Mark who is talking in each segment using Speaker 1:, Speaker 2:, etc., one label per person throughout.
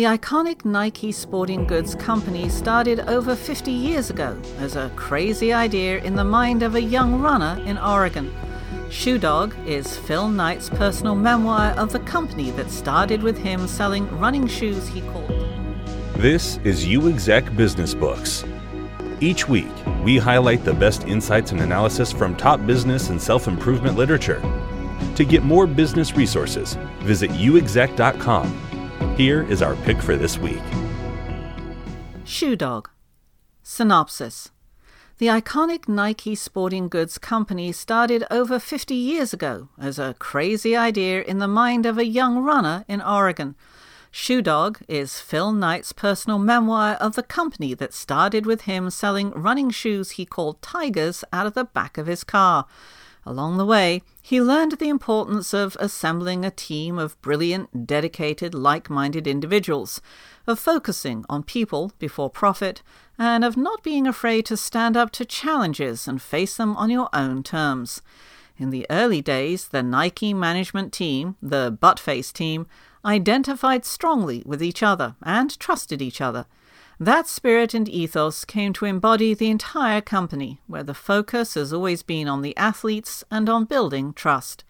Speaker 1: The iconic Nike sporting goods company started over 50 years ago as a crazy idea in the mind of a young runner in Oregon. Shoe Dog is Phil Knight's personal memoir of the company that started with him selling running shoes he called.
Speaker 2: This is UExec Business Books. Each week, we highlight the best insights and analysis from top business and self improvement literature. To get more business resources, visit uexec.com here is our pick for this week
Speaker 1: Shoe Dog. Synopsis The iconic Nike sporting goods company started over 50 years ago as a crazy idea in the mind of a young runner in Oregon. Shoe Dog is Phil Knight's personal memoir of the company that started with him selling running shoes he called Tigers out of the back of his car. Along the way, he learned the importance of assembling a team of brilliant, dedicated, like minded individuals, of focusing on people before profit, and of not being afraid to stand up to challenges and face them on your own terms. In the early days, the Nike management team, the Buttface team, identified strongly with each other and trusted each other. That spirit and ethos came to embody the entire company, where the focus has always been on the athletes and on building trust.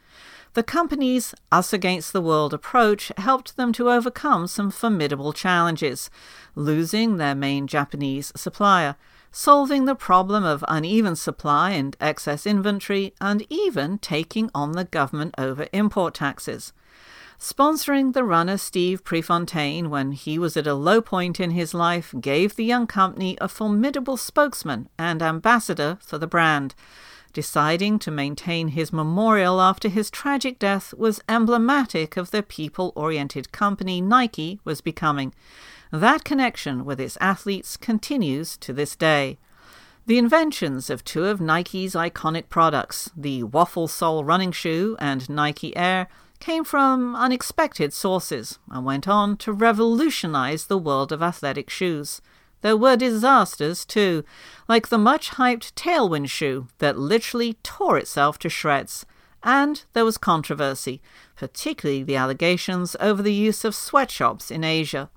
Speaker 1: The company's us against the world approach helped them to overcome some formidable challenges, losing their main Japanese supplier, solving the problem of uneven supply and excess inventory, and even taking on the government over import taxes sponsoring the runner Steve Prefontaine when he was at a low point in his life gave the young company a formidable spokesman and ambassador for the brand. Deciding to maintain his memorial after his tragic death was emblematic of the people oriented company Nike was becoming. That connection with its athletes continues to this day. The inventions of two of Nike's iconic products, the Waffle Sole running shoe and Nike Air, came from unexpected sources and went on to revolutionize the world of athletic shoes. There were disasters too, like the much hyped Tailwind shoe that literally tore itself to shreds. And there was controversy, particularly the allegations over the use of sweatshops in Asia.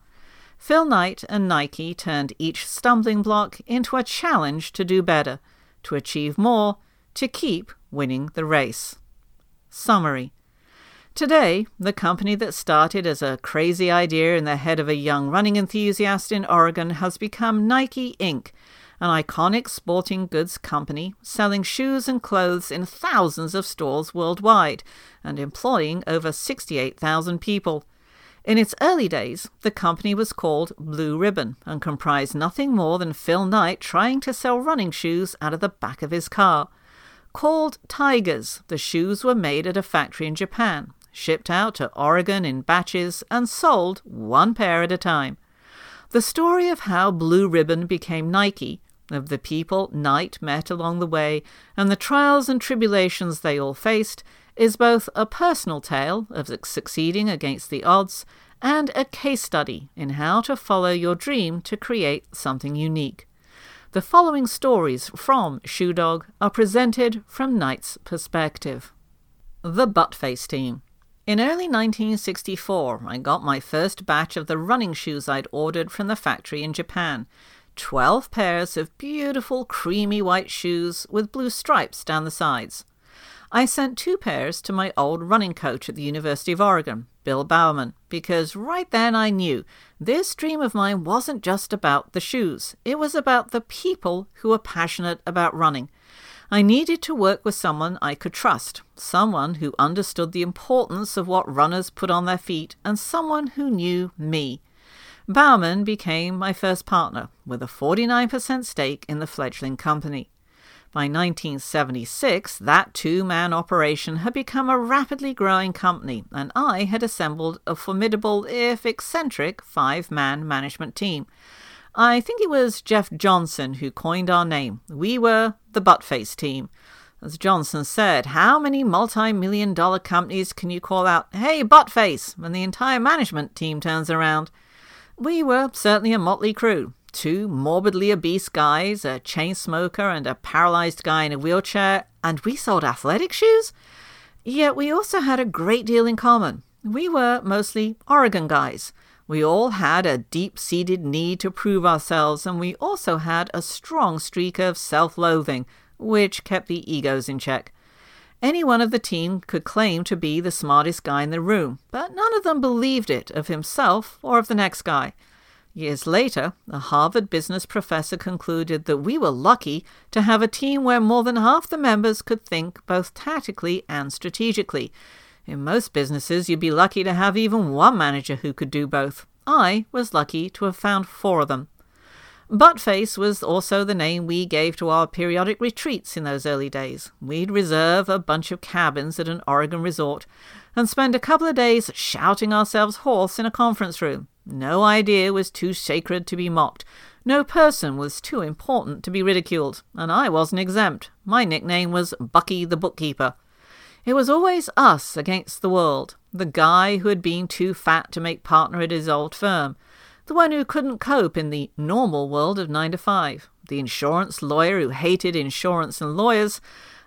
Speaker 1: Phil Knight and Nike turned each stumbling block into a challenge to do better, to achieve more, to keep winning the race. Summary Today, the company that started as a crazy idea in the head of a young running enthusiast in Oregon has become Nike Inc., an iconic sporting goods company selling shoes and clothes in thousands of stores worldwide and employing over 68,000 people. In its early days, the company was called Blue Ribbon and comprised nothing more than Phil Knight trying to sell running shoes out of the back of his car. Called Tigers, the shoes were made at a factory in Japan shipped out to Oregon in batches, and sold one pair at a time. The story of how Blue Ribbon became Nike, of the people Knight met along the way, and the trials and tribulations they all faced, is both a personal tale of succeeding against the odds and a case study in how to follow your dream to create something unique. The following stories from Shoe Dog are presented from Knight's perspective. The Buttface Team in early 1964, I got my first batch of the running shoes I'd ordered from the factory in Japan. Twelve pairs of beautiful creamy white shoes with blue stripes down the sides. I sent two pairs to my old running coach at the University of Oregon, Bill Bowerman, because right then I knew this dream of mine wasn't just about the shoes, it was about the people who were passionate about running. I needed to work with someone I could trust, someone who understood the importance of what runners put on their feet, and someone who knew me. Bowerman became my first partner, with a 49% stake in the fledgling company. By 1976, that two man operation had become a rapidly growing company, and I had assembled a formidable, if eccentric, five man management team. I think it was Jeff Johnson who coined our name. We were the Buttface team. As Johnson said, how many multi million dollar companies can you call out, hey, Buttface, when the entire management team turns around? We were certainly a motley crew. Two morbidly obese guys, a chain smoker, and a paralyzed guy in a wheelchair, and we sold athletic shoes? Yet we also had a great deal in common. We were mostly Oregon guys We all had a deep seated need to prove ourselves, and we also had a strong streak of self loathing, which kept the egos in check. Any one of the team could claim to be the smartest guy in the room, but none of them believed it of himself or of the next guy. Years later, a Harvard business professor concluded that we were lucky to have a team where more than half the members could think both tactically and strategically. In most businesses, you'd be lucky to have even one manager who could do both. I was lucky to have found four of them. Buttface was also the name we gave to our periodic retreats in those early days. We'd reserve a bunch of cabins at an Oregon resort and spend a couple of days shouting ourselves hoarse in a conference room. No idea was too sacred to be mocked. No person was too important to be ridiculed, and I wasn't exempt. My nickname was Bucky the Bookkeeper. It was always us against the world, the guy who had been too fat to make partner at his old firm, the one who couldn't cope in the normal world of nine to five, the insurance lawyer who hated insurance and lawyers,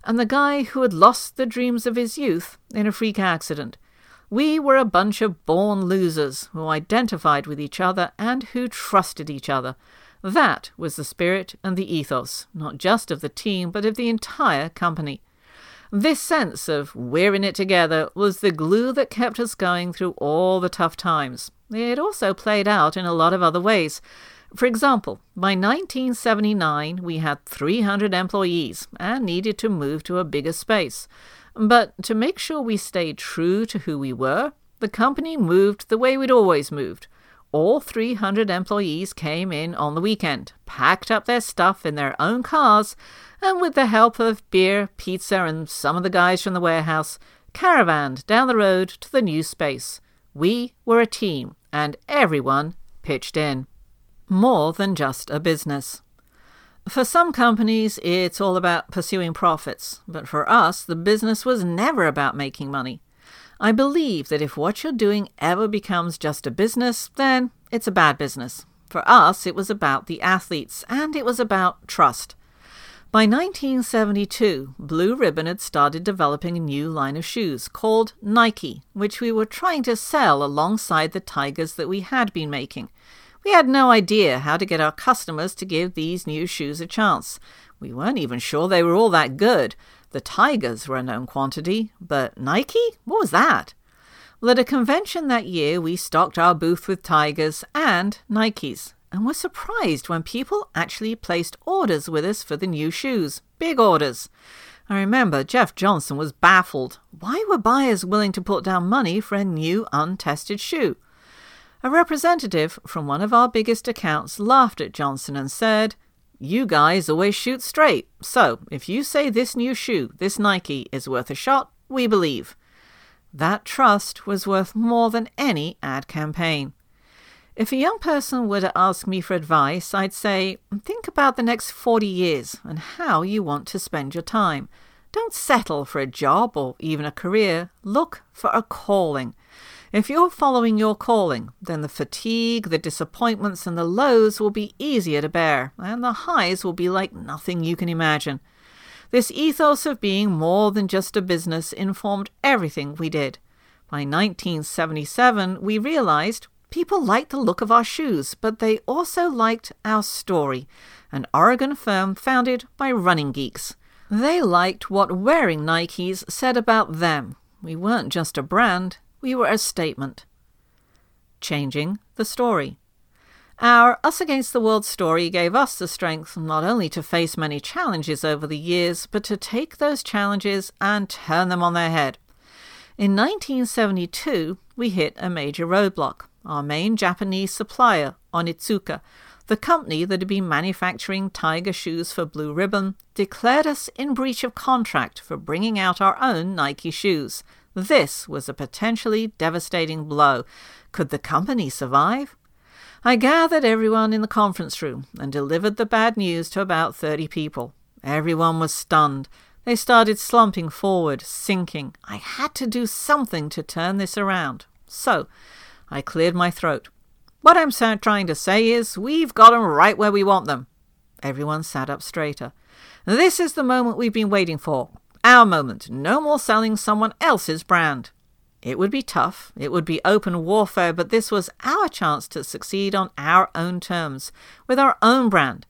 Speaker 1: and the guy who had lost the dreams of his youth in a freak accident. We were a bunch of born losers who identified with each other and who trusted each other. That was the spirit and the ethos, not just of the team, but of the entire company. This sense of we're in it together was the glue that kept us going through all the tough times. It also played out in a lot of other ways. For example, by 1979, we had 300 employees and needed to move to a bigger space. But to make sure we stayed true to who we were, the company moved the way we'd always moved. All 300 employees came in on the weekend, packed up their stuff in their own cars, and with the help of beer, pizza, and some of the guys from the warehouse, caravanned down the road to the new space. We were a team, and everyone pitched in. More than just a business. For some companies, it's all about pursuing profits, but for us, the business was never about making money. I believe that if what you're doing ever becomes just a business, then it's a bad business. For us, it was about the athletes, and it was about trust. By 1972, Blue Ribbon had started developing a new line of shoes called Nike, which we were trying to sell alongside the Tigers that we had been making. We had no idea how to get our customers to give these new shoes a chance. We weren't even sure they were all that good. The Tigers were a known quantity, but Nike? What was that? Well, at a convention that year, we stocked our booth with Tigers and Nikes, and were surprised when people actually placed orders with us for the new shoes. Big orders. I remember Jeff Johnson was baffled. Why were buyers willing to put down money for a new, untested shoe? A representative from one of our biggest accounts laughed at Johnson and said, You guys always shoot straight, so if you say this new shoe, this Nike, is worth a shot, we believe. That trust was worth more than any ad campaign. If a young person were to ask me for advice, I'd say, think about the next 40 years and how you want to spend your time. Don't settle for a job or even a career. Look for a calling. If you're following your calling, then the fatigue, the disappointments, and the lows will be easier to bear, and the highs will be like nothing you can imagine. This ethos of being more than just a business informed everything we did. By 1977, we realized people liked the look of our shoes, but they also liked our story, an Oregon firm founded by running geeks. They liked what wearing Nikes said about them. We weren't just a brand, we were a statement. Changing the story. Our Us Against the World story gave us the strength not only to face many challenges over the years, but to take those challenges and turn them on their head. In 1972, we hit a major roadblock. Our main Japanese supplier, Onitsuka, the company that had been manufacturing tiger shoes for Blue Ribbon, declared us in breach of contract for bringing out our own Nike shoes. This was a potentially devastating blow. Could the company survive? I gathered everyone in the conference room and delivered the bad news to about 30 people. Everyone was stunned. They started slumping forward, sinking. I had to do something to turn this around. So I cleared my throat. What I'm trying to say is, we've got 'em right where we want them. Everyone sat up straighter. This is the moment we've been waiting for. Our moment. No more selling someone else's brand. It would be tough, it would be open warfare, but this was our chance to succeed on our own terms, with our own brand.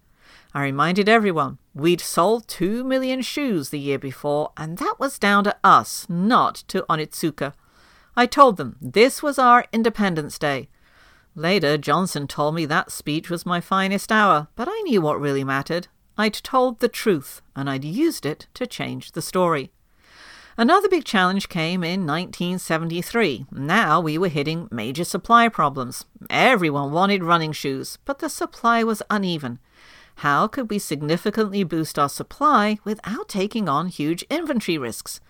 Speaker 1: I reminded everyone we'd sold 2 million shoes the year before, and that was down to us, not to Onitsuka. I told them this was our Independence Day. Later, Johnson told me that speech was my finest hour, but I knew what really mattered. I'd told the truth, and I'd used it to change the story. Another big challenge came in 1973. Now we were hitting major supply problems. Everyone wanted running shoes, but the supply was uneven. How could we significantly boost our supply without taking on huge inventory risks?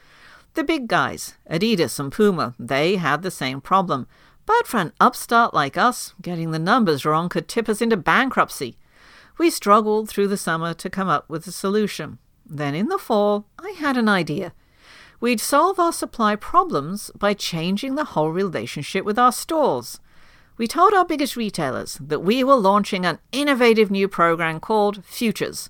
Speaker 1: The big guys, Adidas and Puma, they had the same problem. But for an upstart like us, getting the numbers wrong could tip us into bankruptcy. We struggled through the summer to come up with a solution. Then in the fall, I had an idea. We'd solve our supply problems by changing the whole relationship with our stores. We told our biggest retailers that we were launching an innovative new program called Futures.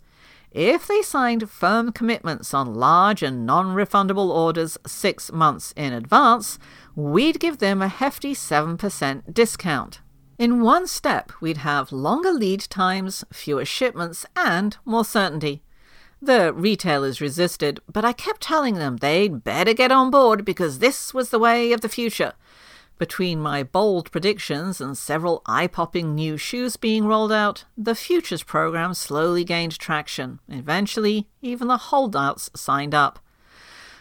Speaker 1: If they signed firm commitments on large and non refundable orders six months in advance, we'd give them a hefty 7% discount. In one step, we'd have longer lead times, fewer shipments, and more certainty. The retailers resisted, but I kept telling them they'd better get on board because this was the way of the future. Between my bold predictions and several eye popping new shoes being rolled out, the Futures program slowly gained traction. Eventually, even the holdouts signed up.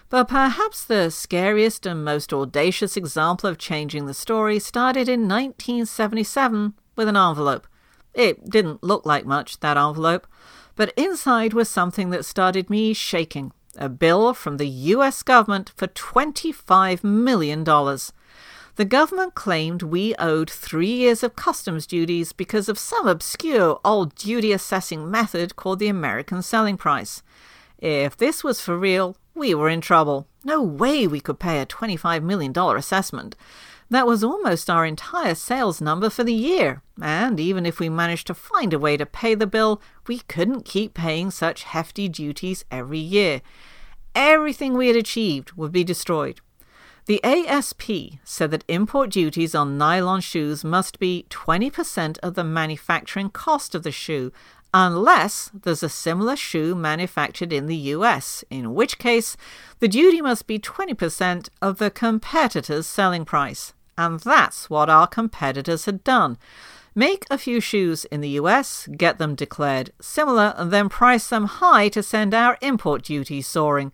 Speaker 1: But perhaps the scariest and most audacious example of changing the story started in 1977 with an envelope. It didn't look like much, that envelope, but inside was something that started me shaking a bill from the US government for $25 million. The government claimed we owed three years of customs duties because of some obscure old duty assessing method called the American selling price. If this was for real, we were in trouble. No way we could pay a $25 million assessment. That was almost our entire sales number for the year, and even if we managed to find a way to pay the bill, we couldn't keep paying such hefty duties every year. Everything we had achieved would be destroyed. The ASP said that import duties on nylon shoes must be 20% of the manufacturing cost of the shoe, unless there's a similar shoe manufactured in the US, in which case the duty must be 20% of the competitor's selling price. And that's what our competitors had done. Make a few shoes in the US, get them declared similar, and then price them high to send our import duties soaring.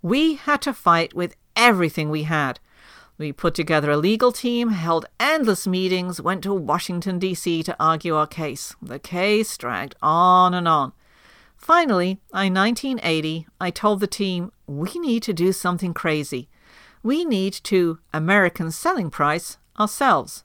Speaker 1: We had to fight with everything we had. We put together a legal team, held endless meetings, went to Washington, D.C. to argue our case. The case dragged on and on. Finally, in 1980, I told the team, we need to do something crazy. We need to American selling price ourselves.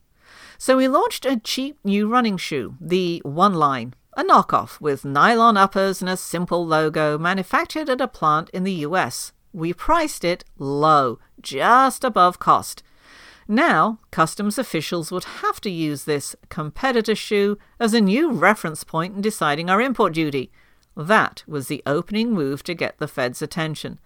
Speaker 1: So we launched a cheap new running shoe, the One Line, a knockoff with nylon uppers and a simple logo manufactured at a plant in the US we priced it low, just above cost. Now, customs officials would have to use this competitor shoe as a new reference point in deciding our import duty. That was the opening move to get the Fed's attention.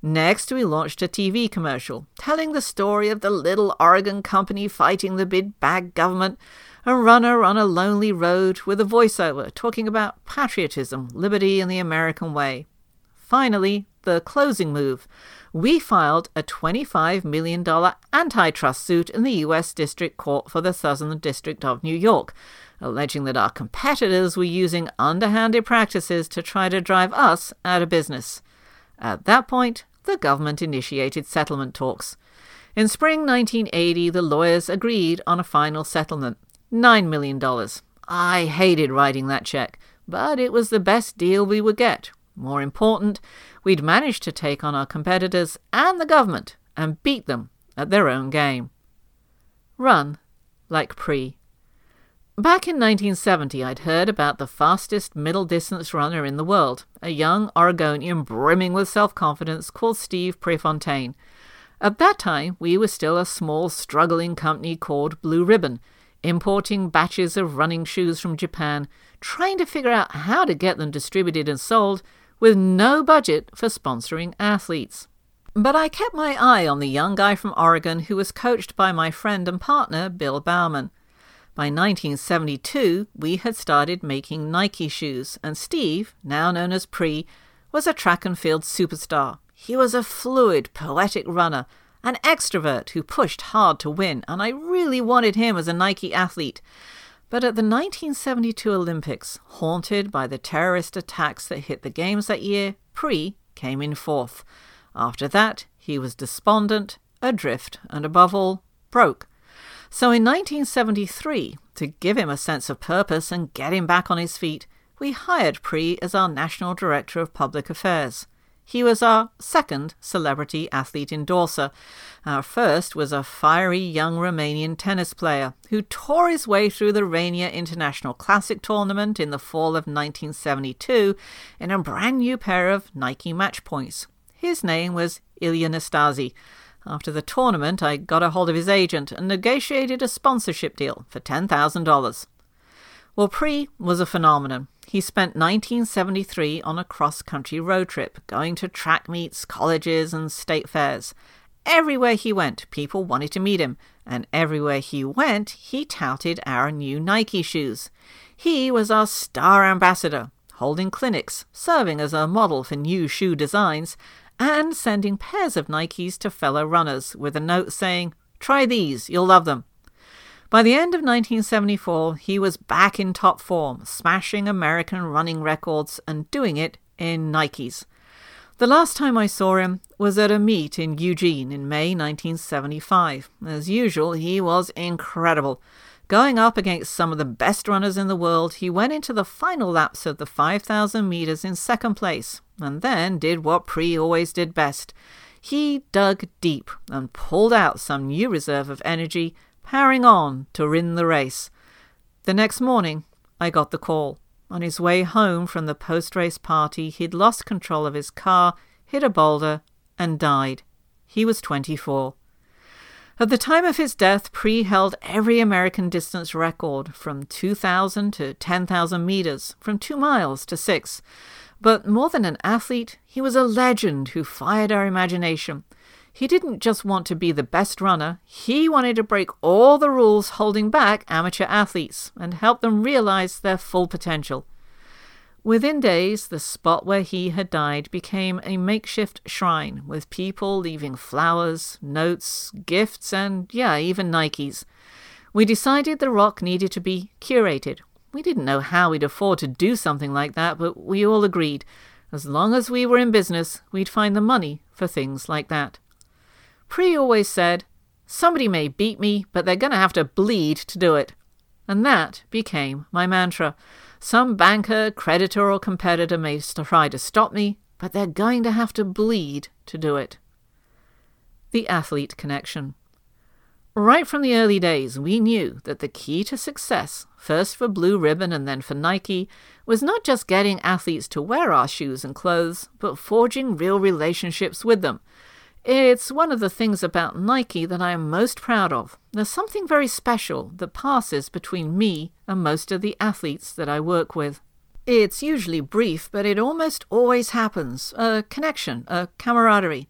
Speaker 1: Next, we launched a TV commercial telling the story of the little Oregon company fighting the big bag government, a runner on a lonely road with a voiceover talking about patriotism, liberty, and the American way. Finally, the closing move. We filed a $25 million antitrust suit in the U.S. District Court for the Southern District of New York, alleging that our competitors were using underhanded practices to try to drive us out of business. At that point, the government initiated settlement talks. In spring 1980, the lawyers agreed on a final settlement $9 million. I hated writing that check, but it was the best deal we would get. More important, we'd managed to take on our competitors and the government and beat them at their own game. Run like Pre. Back in 1970, I'd heard about the fastest middle distance runner in the world, a young Oregonian brimming with self confidence called Steve Prefontaine. At that time, we were still a small, struggling company called Blue Ribbon, importing batches of running shoes from Japan, trying to figure out how to get them distributed and sold, with no budget for sponsoring athletes. But I kept my eye on the young guy from Oregon who was coached by my friend and partner, Bill Bowerman. By 1972, we had started making Nike shoes, and Steve, now known as Pre, was a track and field superstar. He was a fluid, poetic runner, an extrovert who pushed hard to win, and I really wanted him as a Nike athlete. But at the 1972 Olympics, haunted by the terrorist attacks that hit the Games that year, Pre came in fourth. After that, he was despondent, adrift, and above all, broke. So in 1973, to give him a sense of purpose and get him back on his feet, we hired Pre as our National Director of Public Affairs. He was our second celebrity athlete endorser. Our first was a fiery young Romanian tennis player who tore his way through the Rainier International Classic tournament in the fall of 1972 in a brand new pair of Nike match points. His name was Ilya Nastase. After the tournament, I got a hold of his agent and negotiated a sponsorship deal for $10,000. Well, Pre was a phenomenon. He spent 1973 on a cross country road trip, going to track meets, colleges, and state fairs. Everywhere he went, people wanted to meet him, and everywhere he went, he touted our new Nike shoes. He was our star ambassador, holding clinics, serving as a model for new shoe designs, and sending pairs of Nikes to fellow runners with a note saying, Try these, you'll love them. By the end of 1974, he was back in top form, smashing American running records and doing it in Nikes. The last time I saw him was at a meet in Eugene in May 1975. As usual, he was incredible. Going up against some of the best runners in the world, he went into the final laps of the 5,000 meters in second place, and then did what Pre always did best. He dug deep and pulled out some new reserve of energy powering on to win the race. The next morning, I got the call. On his way home from the post race party, he'd lost control of his car, hit a boulder, and died. He was 24. At the time of his death, Pre held every American distance record from 2,000 to 10,000 meters, from two miles to six. But more than an athlete, he was a legend who fired our imagination. He didn't just want to be the best runner, he wanted to break all the rules holding back amateur athletes and help them realize their full potential. Within days, the spot where he had died became a makeshift shrine with people leaving flowers, notes, gifts, and, yeah, even Nikes. We decided the rock needed to be curated. We didn't know how we'd afford to do something like that, but we all agreed. As long as we were in business, we'd find the money for things like that. Pre always said, Somebody may beat me, but they're going to have to bleed to do it. And that became my mantra. Some banker, creditor, or competitor may try to stop me, but they're going to have to bleed to do it. The athlete connection. Right from the early days, we knew that the key to success, first for Blue Ribbon and then for Nike, was not just getting athletes to wear our shoes and clothes, but forging real relationships with them it's one of the things about Nike that I am most proud of. There's something very special that passes between me and most of the athletes that I work with. It's usually brief, but it almost always happens a connection, a camaraderie.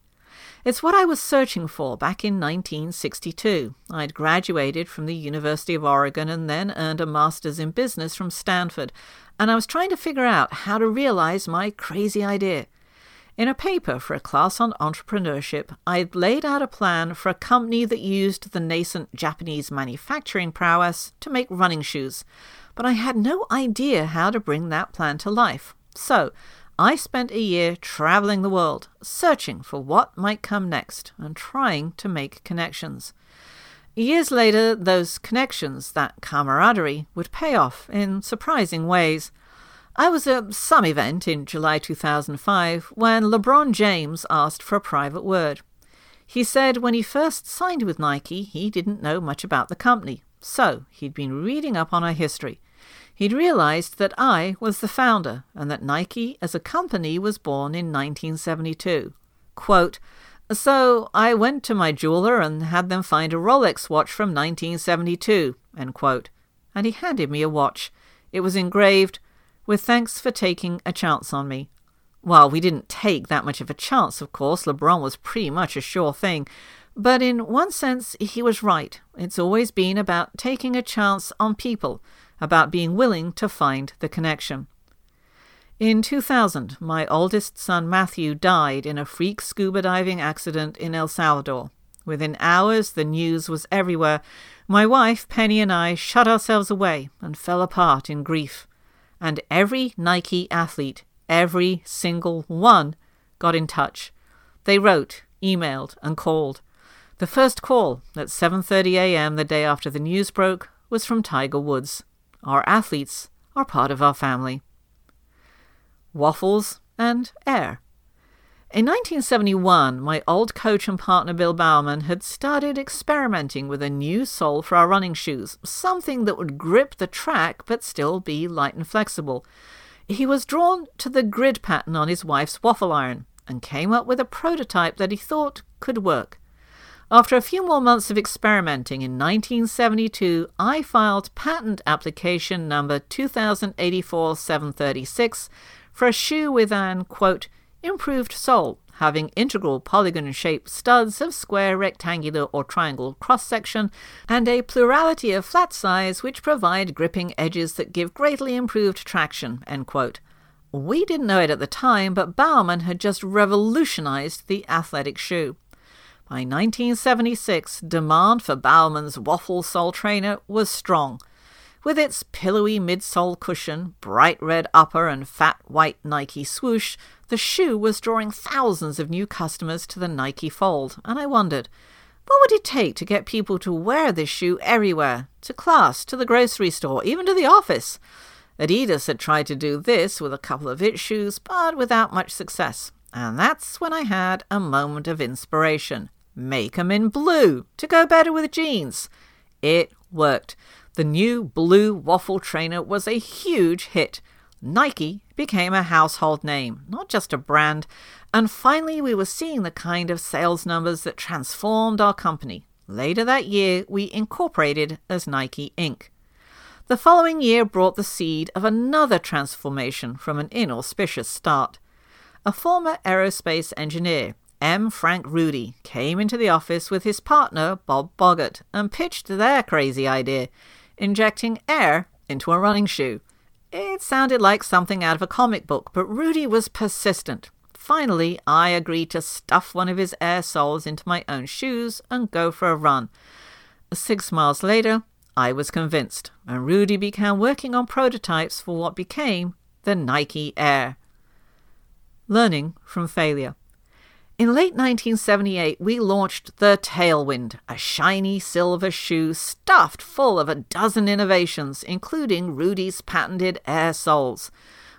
Speaker 1: It's what I was searching for back in 1962. I'd graduated from the University of Oregon and then earned a master's in business from Stanford, and I was trying to figure out how to realize my crazy idea. In a paper for a class on entrepreneurship, I laid out a plan for a company that used the nascent Japanese manufacturing prowess to make running shoes, but I had no idea how to bring that plan to life. So, I spent a year traveling the world, searching for what might come next and trying to make connections. Years later, those connections, that camaraderie, would pay off in surprising ways. I was at some event in July 2005 when LeBron James asked for a private word. He said when he first signed with Nike, he didn't know much about the company, so he'd been reading up on our history. He'd realized that I was the founder and that Nike as a company was born in 1972. Quote, so I went to my jeweler and had them find a Rolex watch from 1972, end quote. And he handed me a watch. It was engraved with thanks for taking a chance on me. Well, we didn't take that much of a chance, of course. LeBron was pretty much a sure thing. But in one sense, he was right. It's always been about taking a chance on people, about being willing to find the connection. In 2000, my oldest son Matthew died in a freak scuba diving accident in El Salvador. Within hours, the news was everywhere. My wife, Penny, and I shut ourselves away and fell apart in grief. And every Nike athlete, every single one, got in touch. They wrote, emailed, and called. The first call at 7:30 a.m. the day after the news broke was from Tiger Woods. Our athletes are part of our family. Waffles and air. In 1971, my old coach and partner Bill Bowerman had started experimenting with a new sole for our running shoes, something that would grip the track but still be light and flexible. He was drawn to the grid pattern on his wife's waffle iron and came up with a prototype that he thought could work. After a few more months of experimenting in 1972, I filed patent application number 2084 736 for a shoe with an, quote, improved sole, having integral polygon shaped studs of square, rectangular, or triangle cross section, and a plurality of flat size which provide gripping edges that give greatly improved traction. We didn't know it at the time, but Bowerman had just revolutionized the athletic shoe. By 1976, demand for Bowerman's waffle sole trainer was strong. With its pillowy midsole cushion, bright red upper, and fat white Nike swoosh, the shoe was drawing thousands of new customers to the Nike fold, and I wondered, what would it take to get people to wear this shoe everywhere? To class, to the grocery store, even to the office? Adidas had tried to do this with a couple of its shoes, but without much success. And that's when I had a moment of inspiration. Make 'em in blue to go better with jeans. It worked. The new blue waffle trainer was a huge hit. Nike became a household name, not just a brand, and finally we were seeing the kind of sales numbers that transformed our company. Later that year, we incorporated as Nike Inc. The following year brought the seed of another transformation from an inauspicious start. A former aerospace engineer, M. Frank Rudy, came into the office with his partner, Bob Bogert, and pitched their crazy idea injecting air into a running shoe. It sounded like something out of a comic book, but Rudy was persistent. Finally, I agreed to stuff one of his air soles into my own shoes and go for a run. Six miles later, I was convinced, and Rudy began working on prototypes for what became the Nike Air. Learning from failure. In late 1978, we launched the Tailwind, a shiny silver shoe stuffed full of a dozen innovations, including Rudy's patented air soles.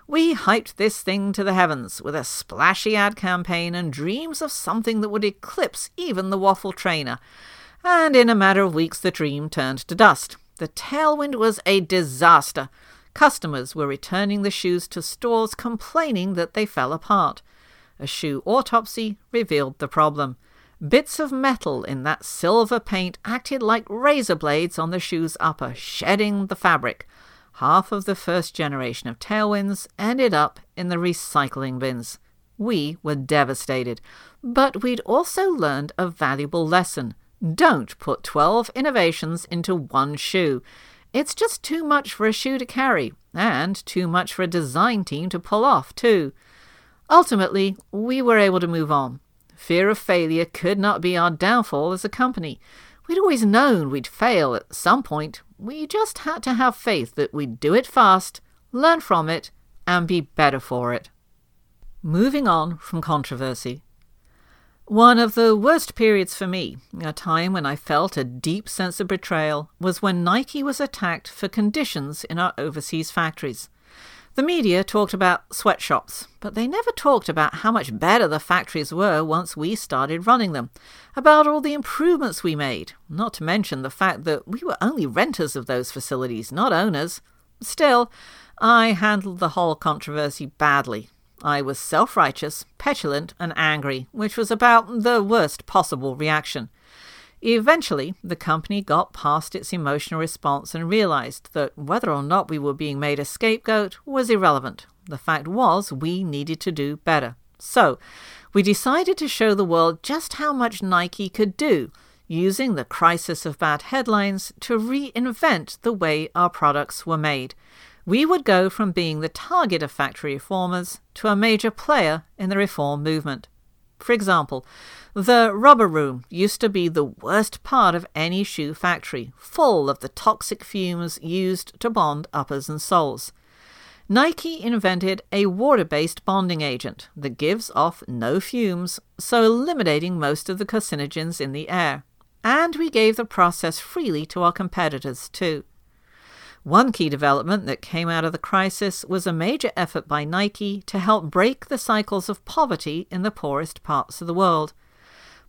Speaker 1: We hyped this thing to the heavens with a splashy ad campaign and dreams of something that would eclipse even the waffle trainer. And in a matter of weeks, the dream turned to dust. The Tailwind was a disaster. Customers were returning the shoes to stores complaining that they fell apart. A shoe autopsy revealed the problem. Bits of metal in that silver paint acted like razor blades on the shoe's upper, shedding the fabric. Half of the first generation of tailwinds ended up in the recycling bins. We were devastated, but we'd also learned a valuable lesson. Don't put 12 innovations into one shoe. It's just too much for a shoe to carry, and too much for a design team to pull off, too. Ultimately, we were able to move on. Fear of failure could not be our downfall as a company. We'd always known we'd fail at some point. We just had to have faith that we'd do it fast, learn from it, and be better for it. Moving on from controversy. One of the worst periods for me, a time when I felt a deep sense of betrayal, was when Nike was attacked for conditions in our overseas factories. The media talked about sweatshops, but they never talked about how much better the factories were once we started running them, about all the improvements we made, not to mention the fact that we were only renters of those facilities, not owners. Still, I handled the whole controversy badly. I was self righteous, petulant, and angry, which was about the worst possible reaction. Eventually, the company got past its emotional response and realized that whether or not we were being made a scapegoat was irrelevant. The fact was, we needed to do better. So, we decided to show the world just how much Nike could do, using the crisis of bad headlines to reinvent the way our products were made. We would go from being the target of factory reformers to a major player in the reform movement. For example, the rubber room used to be the worst part of any shoe factory, full of the toxic fumes used to bond uppers and soles. Nike invented a water based bonding agent that gives off no fumes, so eliminating most of the carcinogens in the air. And we gave the process freely to our competitors, too. One key development that came out of the crisis was a major effort by Nike to help break the cycles of poverty in the poorest parts of the world.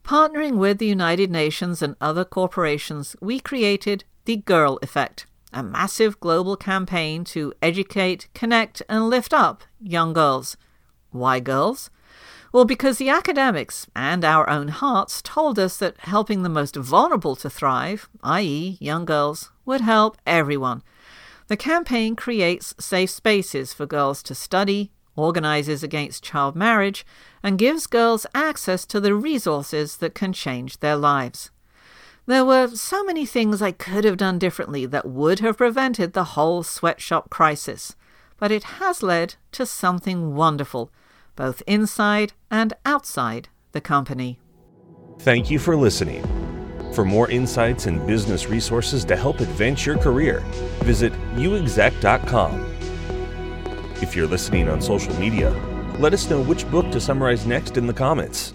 Speaker 1: Partnering with the United Nations and other corporations, we created the Girl Effect a massive global campaign to educate, connect, and lift up young girls. Why girls? Well, because the academics and our own hearts told us that helping the most vulnerable to thrive, i.e., young girls, would help everyone. The campaign creates safe spaces for girls to study, organizes against child marriage, and gives girls access to the resources that can change their lives. There were so many things I could have done differently that would have prevented the whole sweatshop crisis, but it has led to something wonderful, both inside and outside the company.
Speaker 2: Thank you for listening. For more insights and business resources to help advance your career, visit uexec.com. If you're listening on social media, let us know which book to summarize next in the comments.